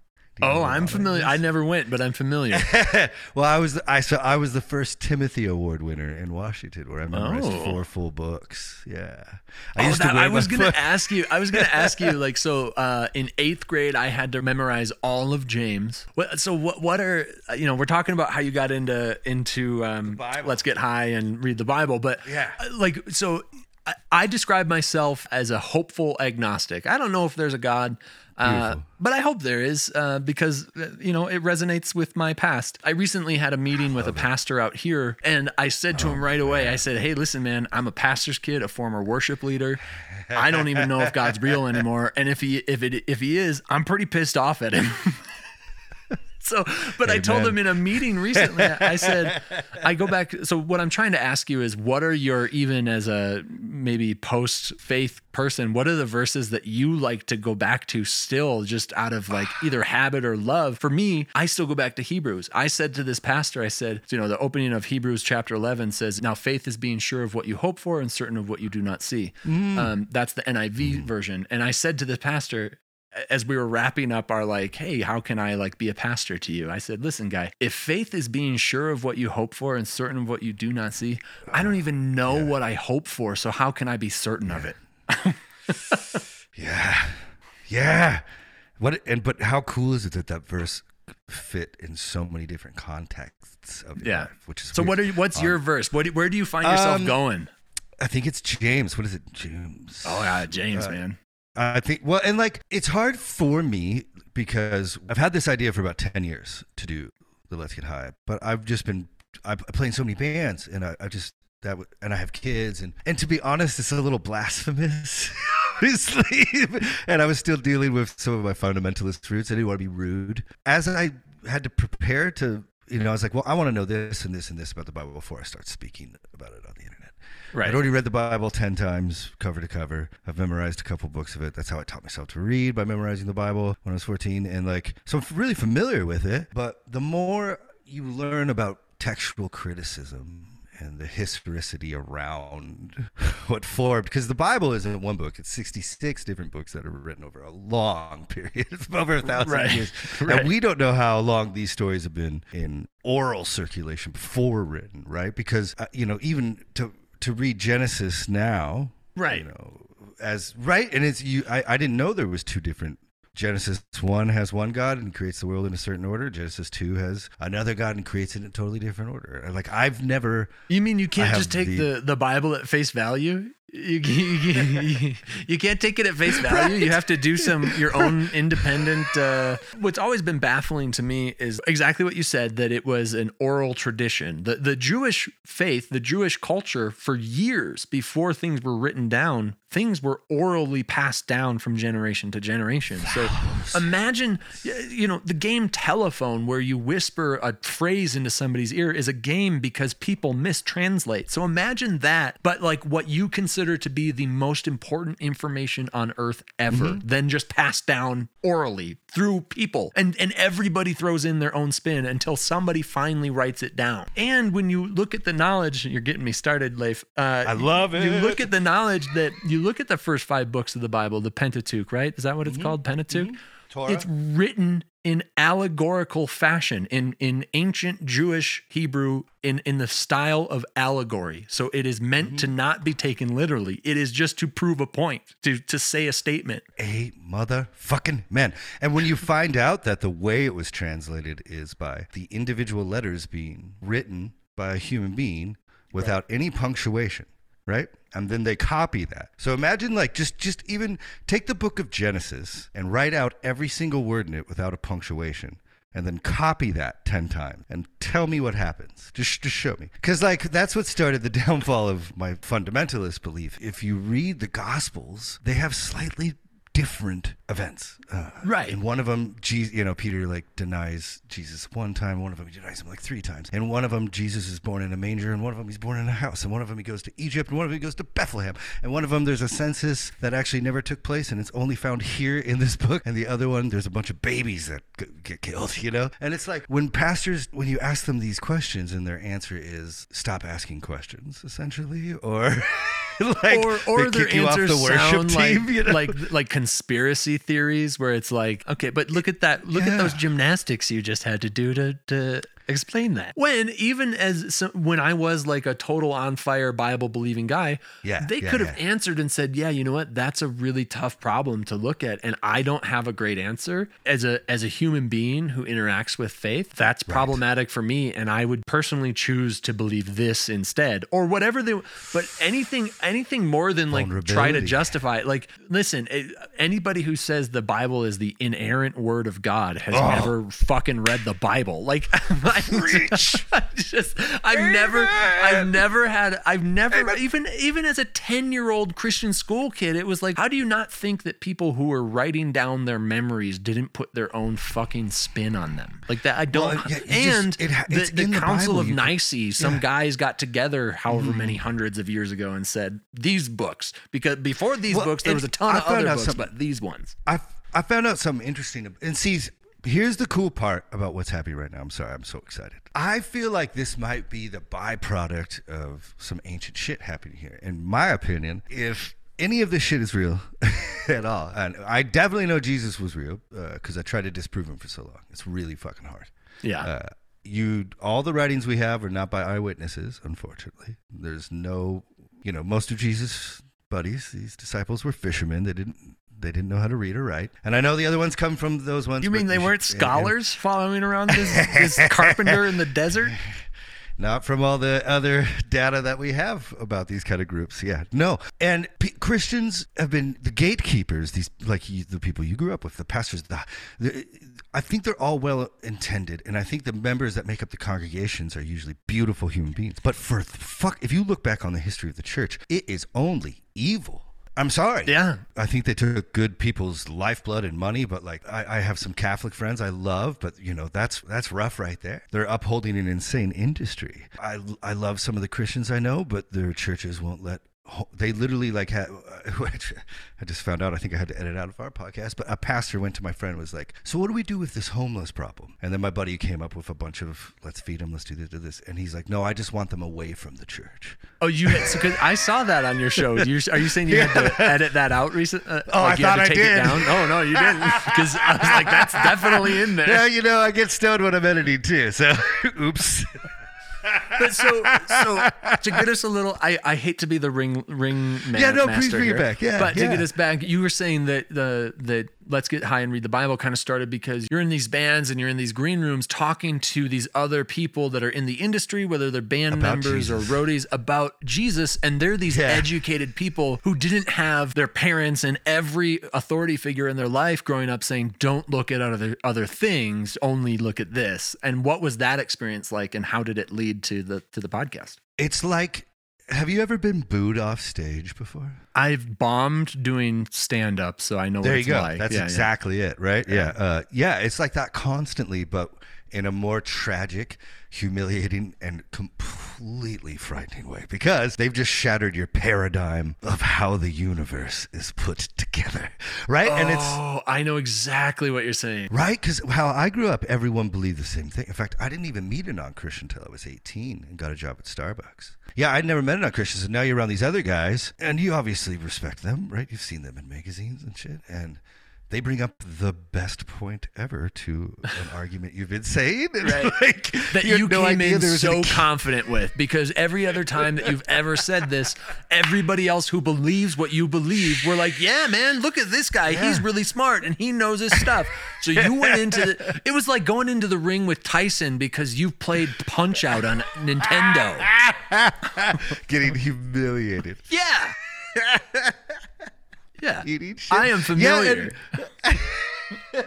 Oh, I'm familiar. I never went, but I'm familiar. well, I was I so I was the first Timothy Award winner in Washington, where I memorized Oh. four full books. Yeah, I Oh, that- I was gonna foot. ask you. I was gonna ask you. Like, so uh, in eighth grade, I had to memorize all of James. What, so what? What are you know? We're talking about how you got into into um, let's get high and read the Bible, but Yeah. uh, like so. I, I describe myself as a hopeful agnostic. I don't know if there's a God, uh, but I hope there is uh, because uh, you know it resonates with my past. I recently had a meeting with a pastor out here, and I said to him right away, I said, "Hey, listen, man, I'm a pastor's kid, a former worship leader. I don't even know if God's real anymore, and if he if it if he is, I'm pretty pissed off at him." So, but I told Amen. him in a meeting recently, I said, I go back. So, what I'm trying to ask you is, what are your, even as a maybe post faith person, what are the verses that you like to go back to still, just out of like either habit or love? For me, I still go back to Hebrews. I said to this pastor, I said, you know, the opening of Hebrews chapter 11 says, Now faith is being sure of what you hope for and certain of what you do not see. Um, that's the NIV version. And I said to the pastor, as we were wrapping up our like hey how can i like be a pastor to you? I said listen guy if faith is being sure of what you hope for and certain of what you do not see i don't even know what i hope for so how can i be certain of it? Yeah, yeah. What and but how cool is it that that verse fit in so many different contexts of yeah. life, which is so weird. what are you, what's your verse? What do, where do you find yourself Um, going? I think it's James. What is it, James? oh yeah james uh, man I think well, and like it's hard for me because I've had this idea for about ten years to do the Let's Get High, but I've just been I play in so many bands, and I, I just that and I have kids, and and to be honest, it's a little blasphemous. And I was still dealing with some of my fundamentalist roots. I didn't want to be rude. As I had to prepare to, you know, I was like, well, I want to know this and this and this about the Bible before I start speaking about it on the. Right I'd already read the Bible 10 times, cover to cover. I've memorized a couple books of it. That's how I taught myself to read by memorizing the Bible when I was 14. And like, so I'm really familiar with it. But the more you learn about textual criticism and the historicity around what formed, because the Bible isn't one book, it's 66 different books that are written over a long period, over a thousand Right. years. Right. And we don't know how long these stories have been in oral circulation before written, right? Because, uh, you know, even to, to read Genesis now, Right. you know, as right, and it's you. I, I didn't know there was two different. Genesis one has one God and creates the world in a certain order. Genesis two has another God and creates it in a totally different order. Like I've never. you mean you can't just take the- the, the bible at face value you, you, you can't take it at face value. You have to do some your own independent. Uh, what's always been baffling to me is exactly what you said that it was an oral tradition. The the Jewish faith, the Jewish culture, for years before things were written down, things were orally passed down from generation to generation. So imagine, you know, the game telephone where you whisper a phrase into somebody's ear is a game because people mistranslate. So imagine that, but like what you consider to be the most important information on earth ever, mm-hmm. then just passed down orally through people. And and everybody throws in their own spin until somebody finally writes it down. And when you look at the knowledge, you're getting me started, Leif. Uh, I love it. You look at the knowledge that you look at the first five books of the Bible, the Pentateuch, right? Is that what it's mm-hmm. called? Pentateuch? Mm-hmm. Torah. It's written in allegorical fashion, in in ancient Jewish Hebrew, in in the style of allegory. So it is meant to mm-hmm. not be taken literally. It is just to prove a point, to to say a statement. a motherfucking man. And when you find out that the way it was translated is by the individual letters being written by a human being without any punctuation. Right? And then they copy that. So imagine like just just even take the book of Genesis and write out every single word in it without a punctuation. And then copy that 10 times and tell me what happens. Just, just show me. Because, like, that's what started the downfall of my fundamentalist belief. If you read the Gospels, they have slightly different events. Uh, Right. And one of them, Jesus, you know, Peter like denies Jesus one time. One of them he denies him like three times. And one of them, Jesus is born in a manger. And one of them, he's born in a house. And one of them, he goes to Egypt. And one of them, he goes to Bethlehem. And one of them, there's a census that actually never took place, and it's only found here in this book. And the other one, there's a bunch of babies that g- get killed. You know. And it's like when pastors, when you ask them these questions, and their answer is stop asking questions, essentially, or. like or or their kick you off answers the worship sound team, like you know? like like conspiracy theories where it's like okay but look at that look at those gymnastics you just had to do to to explain that. When even as some, when I was like a total on fire Bible believing guy Yeah, they yeah, could have yeah. answered and said yeah you know what? That's a really tough problem to look at and I don't have a great answer. As a as a human being who interacts with faith that's problematic for me and I would personally choose to believe this instead or whatever they but anything anything more than like try to justify it. Like listen it, anybody who says the bible is the inerrant word of god has Oh. never fucking read the bible. Like Preach. just i've never i've never had i've never even even as a 10 year old christian school kid it was like how do you not think that people who were writing down their memories didn't put their own fucking spin on them like that i don't Well, yeah, it just- and it the, the in the council Bible. of can- some Yeah. guys got together however mm-hmm. many hundreds of years ago and said these books because before these Well, books there was a ton I of other books something- but these ones I I found out something interesting. And see, here's the cool part about what's happening right now. I'm sorry, I'm so excited. I feel like this might be the byproduct of some ancient shit happening here. In my opinion, if any of this shit is real at all, and I definitely know Jesus was real because I tried to disprove him for so long. It's really fucking hard. yeah Uh, you all the writings we have are not by eyewitnesses unfortunately there's no you know most of jesus buddies these disciples were fishermen they didn't they didn't know how to read or write. And i know the other ones come from those ones you mean they should- weren't and- and scholars following around this, this carpenter in the desert? Not from all the other data that we have about these kind of groups yeah. No. And P- christians have been the gatekeepers these like you, the people you grew up with the pastors the, the, i think they're all well intended and i think the members that make up the congregations are usually beautiful human beings. But for fuck if you look back on the history of the church it is only evil i'm sorry yeah I think they took good people's lifeblood and money, but like I, I have some Catholic friends I love, but you know that's that's rough right there. They're upholding an insane industry. I I love some of the Christians I know, but their churches won't let. They literally like had. Which I just found out. I think I had to edit out of our podcast. But a pastor went to my friend and was like, "So what do we do with this homeless problem?" And then my buddy came up with a bunch of, "Let's feed them. Let's do this, do this." And he's like, "No, I just want them away from the church." oh you had so, cause i saw that on your show you, are you saying you had to edit that out recently uh, Oh, I like you had thought to I take did. it down oh no you didn't because i was like that's definitely in there Yeah, you know, I get stoned when I'm editing too. So, oops. But so so to get us a little I, I hate to be the ring ring man Yeah, no, please bring it here, back. Yeah, but to get us back you were saying that the that let's get high and read the bible kind of started because you're in these bands and you're in these green rooms talking to these other people that are in the industry whether they're band About members Jesus. or roadies about jesus and they're these Yeah. educated people who didn't have their parents and every authority figure in their life growing up saying don't look at other other things only look at this and what was that experience like and how did it lead to the to the podcast It's like, have you ever been booed off stage before? I've bombed doing stand up, so I know There what you it's go. like. That's Yeah, yeah. exactly it, right? Yeah. Uh, yeah, it's like that constantly, but in a more tragic, humiliating, and completely frightening way because they've just shattered your paradigm of how the universe is put together, right? And it's Oh, I know exactly what you're saying. Right? Because how I grew up, everyone believed the same thing. In fact, I didn't even meet a non Christian until I was 18 and got a job at Starbucks. Yeah, I'd never met a non Christian. So now you're around these other guys, and you obviously respect them, right? You've seen them in magazines and shit. And they bring up the best point ever to an argument you've been saying. And Right. like, that you, you, no came in so confident with because every other time that you've ever said this, everybody else who believes what you believe, were like, "Yeah, man, look at this guy. He's really smart and he knows his stuff." So you went into the, it was like going into the ring with Tyson because you've played Punch Out on Nintendo. getting humiliated. Yeah. Yeah. Eating shit. I am Yeah, familiar. and-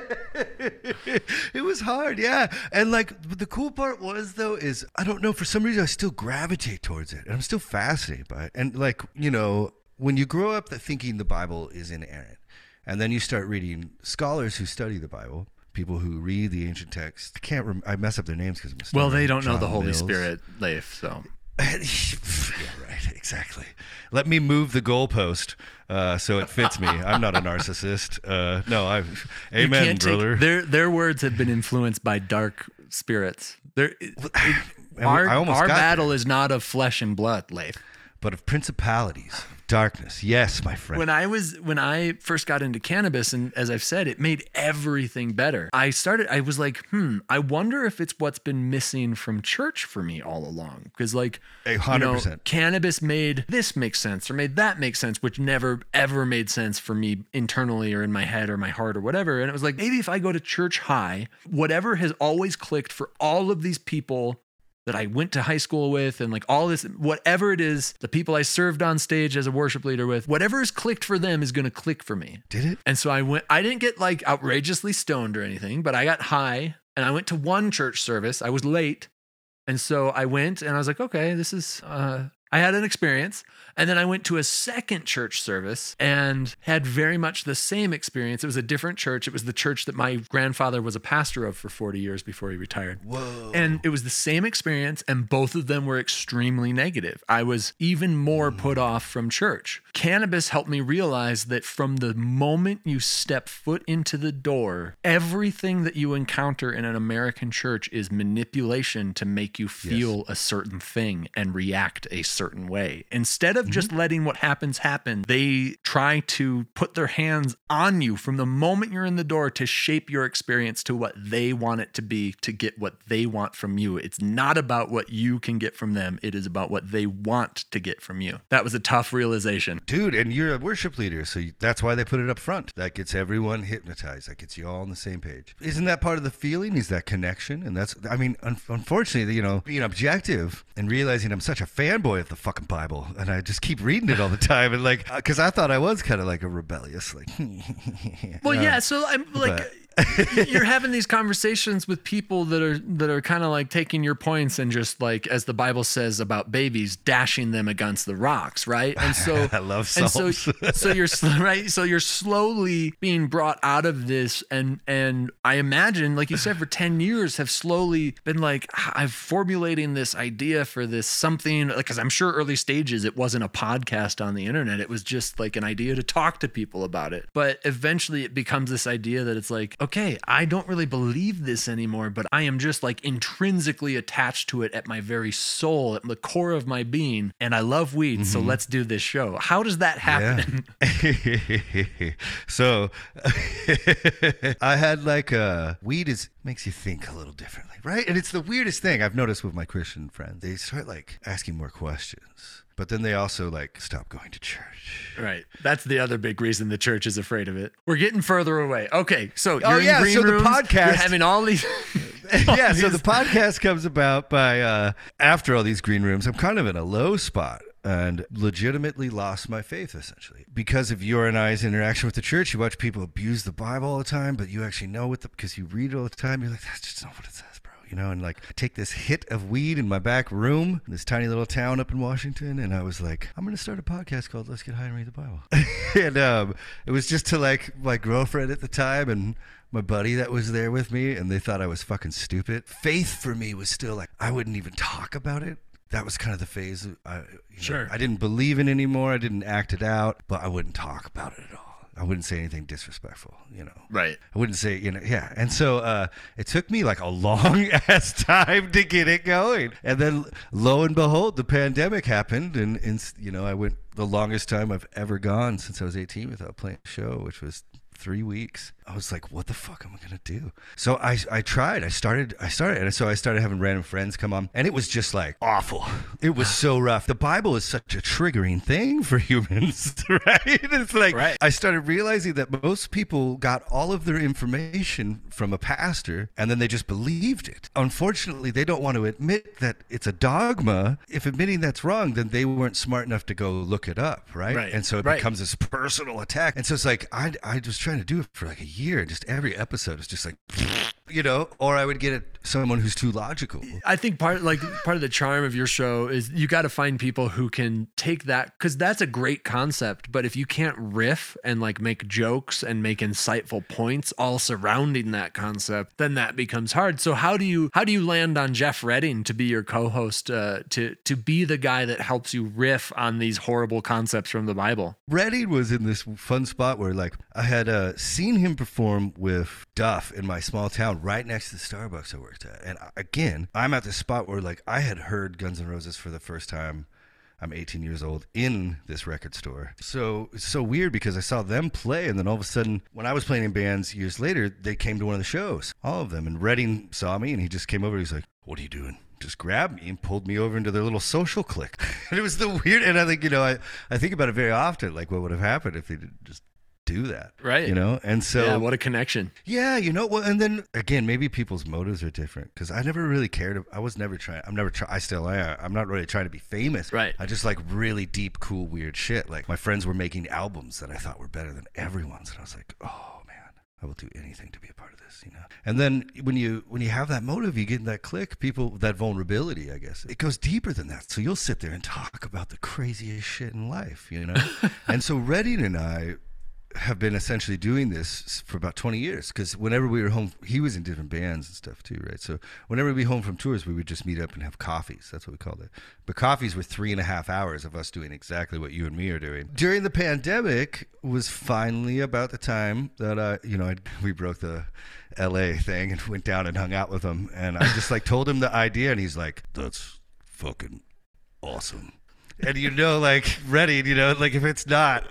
it was hard, yeah. And like the cool part was though is I don't know for some reason I still gravitate towards it, and I'm still fascinated by it. And like you know, when you grow up that thinking the Bible is inerrant, and then you start reading scholars who study the Bible. People who read the ancient text I can't. Rem- I mess up their names because well, they don't know the Holy Mills. Spirit, Leif. So yeah, right. Exactly. Let me move the goalpost uh, so it fits me. I'm not a narcissist. Uh, no, I. Amen, can't take- brother. their their words have been influenced by dark spirits. They're, our our battle is not of flesh and blood, Leif. but of principalities, darkness. Yes, my friend. When I was when I first got into cannabis, and as I've said, it made everything better. I started. I was like, hmm. I wonder if it's what's been missing from church for me all along. Because like, A you hundred know, percent. cannabis made this make sense or made that make sense, which never ever made sense for me internally or in my head or my heart or whatever. And it was like maybe if I go to church high, whatever has always clicked for all of these people that I went to high school with and like all this, whatever it is, the people I served on stage as a worship leader with, whatever is clicked for them is going to click for me. Did it? And so I went, I didn't get like outrageously stoned or anything, but I got high and I went to one church service. I was late. And so I went and I was like, okay, this is, uh, I had an experience. And then I went to a second church service and had very much the same experience. It was a different church. It was the church that my grandfather was a pastor of for 40 years before he retired. Whoa. And it was the same experience, and both of them were extremely negative. I was even more hmm. put off from church. Cannabis helped me realize that from the moment you step foot into the door, everything that you encounter in an American church is manipulation to make you feel a certain thing and react a certain way. Instead of just mm-hmm. letting what happens happen, they try to put their hands on you from the moment you're in the door to shape your experience to what they want it to be to get what they want from you. It's not about what you can get from them, it is about what they want to get from you. That was a tough realization. Dude, and you're a worship leader, so that's why they put it up front. That gets everyone hypnotized. That gets you all on the same page. Isn't that part of the feeling? Is that connection? And that's, I mean, un- unfortunately, you know, being objective and realizing I'm such a fanboy of the fucking Bible, and I just keep reading it all the time, and like, because I thought I was kind of like a rebellious, like. Well, uh, yeah, so I'm like you're having these conversations with people that are that are kind of like taking your points and just like as the Bible says about babies dashing them against the rocks, right? And so I love and so so you're right? So you're slowly being brought out of this and and I imagine like you said for 10 years have slowly been like ah, I'm formulating this idea for this something cuz I'm sure early stages it wasn't a podcast on the internet. It was just like an idea to talk to people about it. But eventually it becomes this idea that it's like okay I don't really believe this anymore but I am just like intrinsically attached to it at my very soul at the core of my being and I love weed so mm-hmm. let's do this show how does that happen Yeah. so I had like a weed is makes you think a little differently, right? And it's the weirdest thing I've noticed with my Christian friends. They start like asking more questions, but then they also like stop going to church. Right. That's the other big reason the church is afraid of it. We're getting further away. Okay, so you're Oh, in yeah, green so the rooms, You're podcast- having all these. yeah, so the podcast comes about by uh, after all these green rooms. I'm kind of in a low spot and legitimately lost my faith essentially because of your and I's interaction with the church. You watch people abuse the Bible all the time, but you actually know what the because you read it all the time. You're like, that's just not what it says. You know, and like take this hit of weed in my back room, in this tiny little town up in Washington, and I was like, I'm gonna start a podcast called Let's Get High and Read the Bible. and um, it was just to like my girlfriend at the time and my buddy that was there with me, and they thought I was fucking stupid. Faith for me was still like I wouldn't even talk about it. That was kind of the phase. I, you know, Sure. I didn't believe in it anymore. I didn't act it out, but I wouldn't talk about it at all. I wouldn't say anything disrespectful, you know. right. I wouldn't say, you know, yeah. And so uh, it took me like a long ass time to get it going. And then lo and behold, the pandemic happened. And, and, you know, I went the longest time I've ever gone since I was 18 without playing a show, which was three weeks. I was like, what the fuck am I gonna do? So I I tried. I started I started and so I started having random friends come on and it was just like awful. It was so rough. The Bible is such a triggering thing for humans, right? It's like Right. I started realizing that most people got all of their information from a pastor and then they just believed it. Unfortunately, they don't want to admit that it's a dogma. If admitting that's wrong, then they weren't smart enough to go look it up, right? Right. And so it Right. becomes this personal attack. And so it's like I I was trying to do it for like a year and just every episode is just like you know, or I would get it someone who's too logical. I think part like part of the charm of your show is you got to find people who can take that because that's a great concept. But if you can't riff and like make jokes and make insightful points all surrounding that concept, then that becomes hard. So how do you how do you land on Geoff Reading to be your co-host uh, to to be the guy that helps you riff on these horrible concepts from the Bible? Reading was in this fun spot where, like, I had uh, seen him perform with Duff in my small town right next to the Starbucks I worked at. And uh, again, I'm at the spot where, like, I had heard Guns N' Roses for the first time. I'm 18 years old in this record store. So it's so weird because I saw them play, and then all of a sudden, when I was playing in bands years later, they came to one of the shows, all of them. And Reading saw me, and he just came over. He's like, "What are you doing?" Just grabbed me and pulled me over into their little social clique. and it was the weird. And I think you know, I I think about it very often, like what would have happened if they just do that, Right. You know. And so yeah, what a connection. yeah, you know, well, and then again, maybe people's motives are different because I never really cared. I was never trying. I'm never try. I still am. I'm not really trying to be famous. Right. I just like really deep, cool, weird shit. Like my friends were making albums that I thought were better than everyone's, and I was like, oh man, I will do anything to be a part of this, you know. And then when you when you have that motive, you get in that click, people that vulnerability, I guess it goes deeper than that. So you'll sit there and talk about the craziest shit in life, you know. and so Reading and I have been essentially doing this for about 20 years because whenever we were home he was in different bands and stuff too right? So whenever we'd be home from tours we would just meet up and have coffees. That's what we called it. But coffees were three and a half hours of us doing exactly what you and me are doing. During the pandemic was finally about the time that uh, you know I'd, we broke the la thing and went down and hung out with him. And i just like told him the idea and he's like that's fucking awesome. And you know like ready you know like if it's not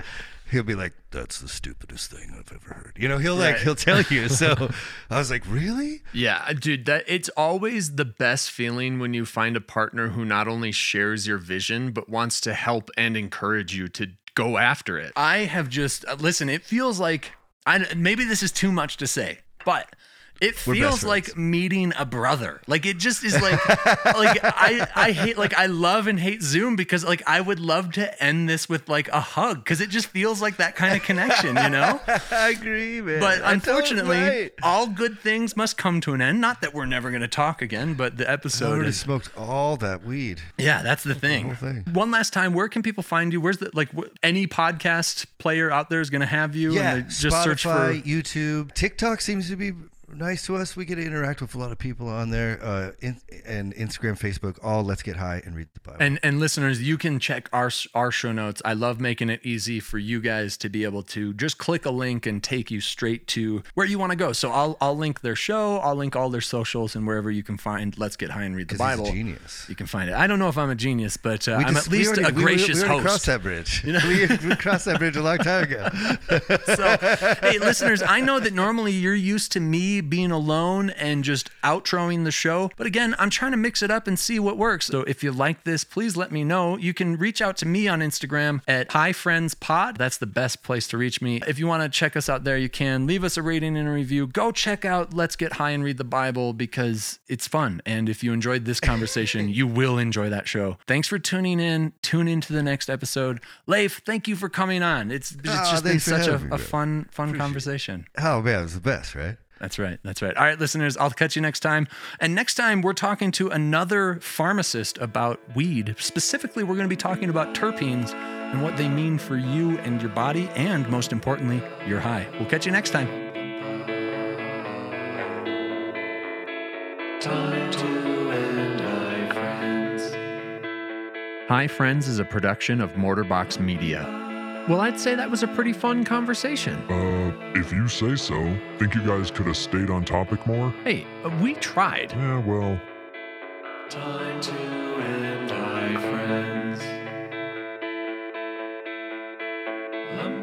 he'll be like that's the stupidest thing i've ever heard you know he'll like Right. he'll tell you so i was like really Yeah, dude, that it's always the best feeling when you find a partner who not only shares your vision but wants to help and encourage you to go after it. I have just uh, listen. It feels like I maybe this is too much to say, but it feels like meeting a brother. Like it just is like like I I hate like I love and hate Zoom because like I would love to end this with like a hug because it just feels like that kind of connection, you know. i agree man But unfortunately, right. all good things must come to an end. Not that we're never going to talk again, but the episode i already is smoked all that weed yeah, that's the thing. whole thing. One last time, where can people find you? Where's the like wh- any podcast player out there is going to have you? yeah and they just Spotify, search for youtube tiktok seems to be nice to us we get to interact with a lot of people on there uh in, and instagram facebook all let's get high and read the bible and and listeners, you can check our our show notes. I love making it easy for you guys to be able to just click a link and take you straight to where you want to go. So I'll I'll link their show, I'll link all their socials, and wherever you can find Let's Get High and Read the 'Cause he's a Bible. genius. You can find it. I don't know if I'm a genius, but uh, We I'm at least already- a we- we- gracious we, host. crossed that bridge. You we, we crossed that bridge a long time ago. So, hey, listeners, I know that normally you're used to me being alone and just outroing the show. But again, I'm trying to mix it up and see what works. So if you like this, please let me know. You can reach out to me on Instagram at High Friends Pod. That's the best place to reach me. If you want to check us out there, you can leave us a rating and a review. Go check out Let's Get High and Read the Bible because it's fun. And if you enjoyed this conversation, you will enjoy that show. Thanks for tuning in. Tune into the next episode. Leif, thank you for coming on. It's, it's Oh, just been such a, a fun, fun conversation. Oh man, it was the best, right? That's right. That's right. All right, listeners, I'll catch you next time. And next time, we're talking to another pharmacist about weed. Specifically, we're going to be talking about terpenes and what they mean for you and your body, and most importantly, your high. We'll catch you next time. Time to end High Friends. High Friends is a production of Mortarbox Media. Well, I'd say that was a pretty fun conversation. Uh, if you say so. Think you guys could have stayed on topic more? Hey, uh, we tried. Yeah, well, Time to end High Friends. Lum,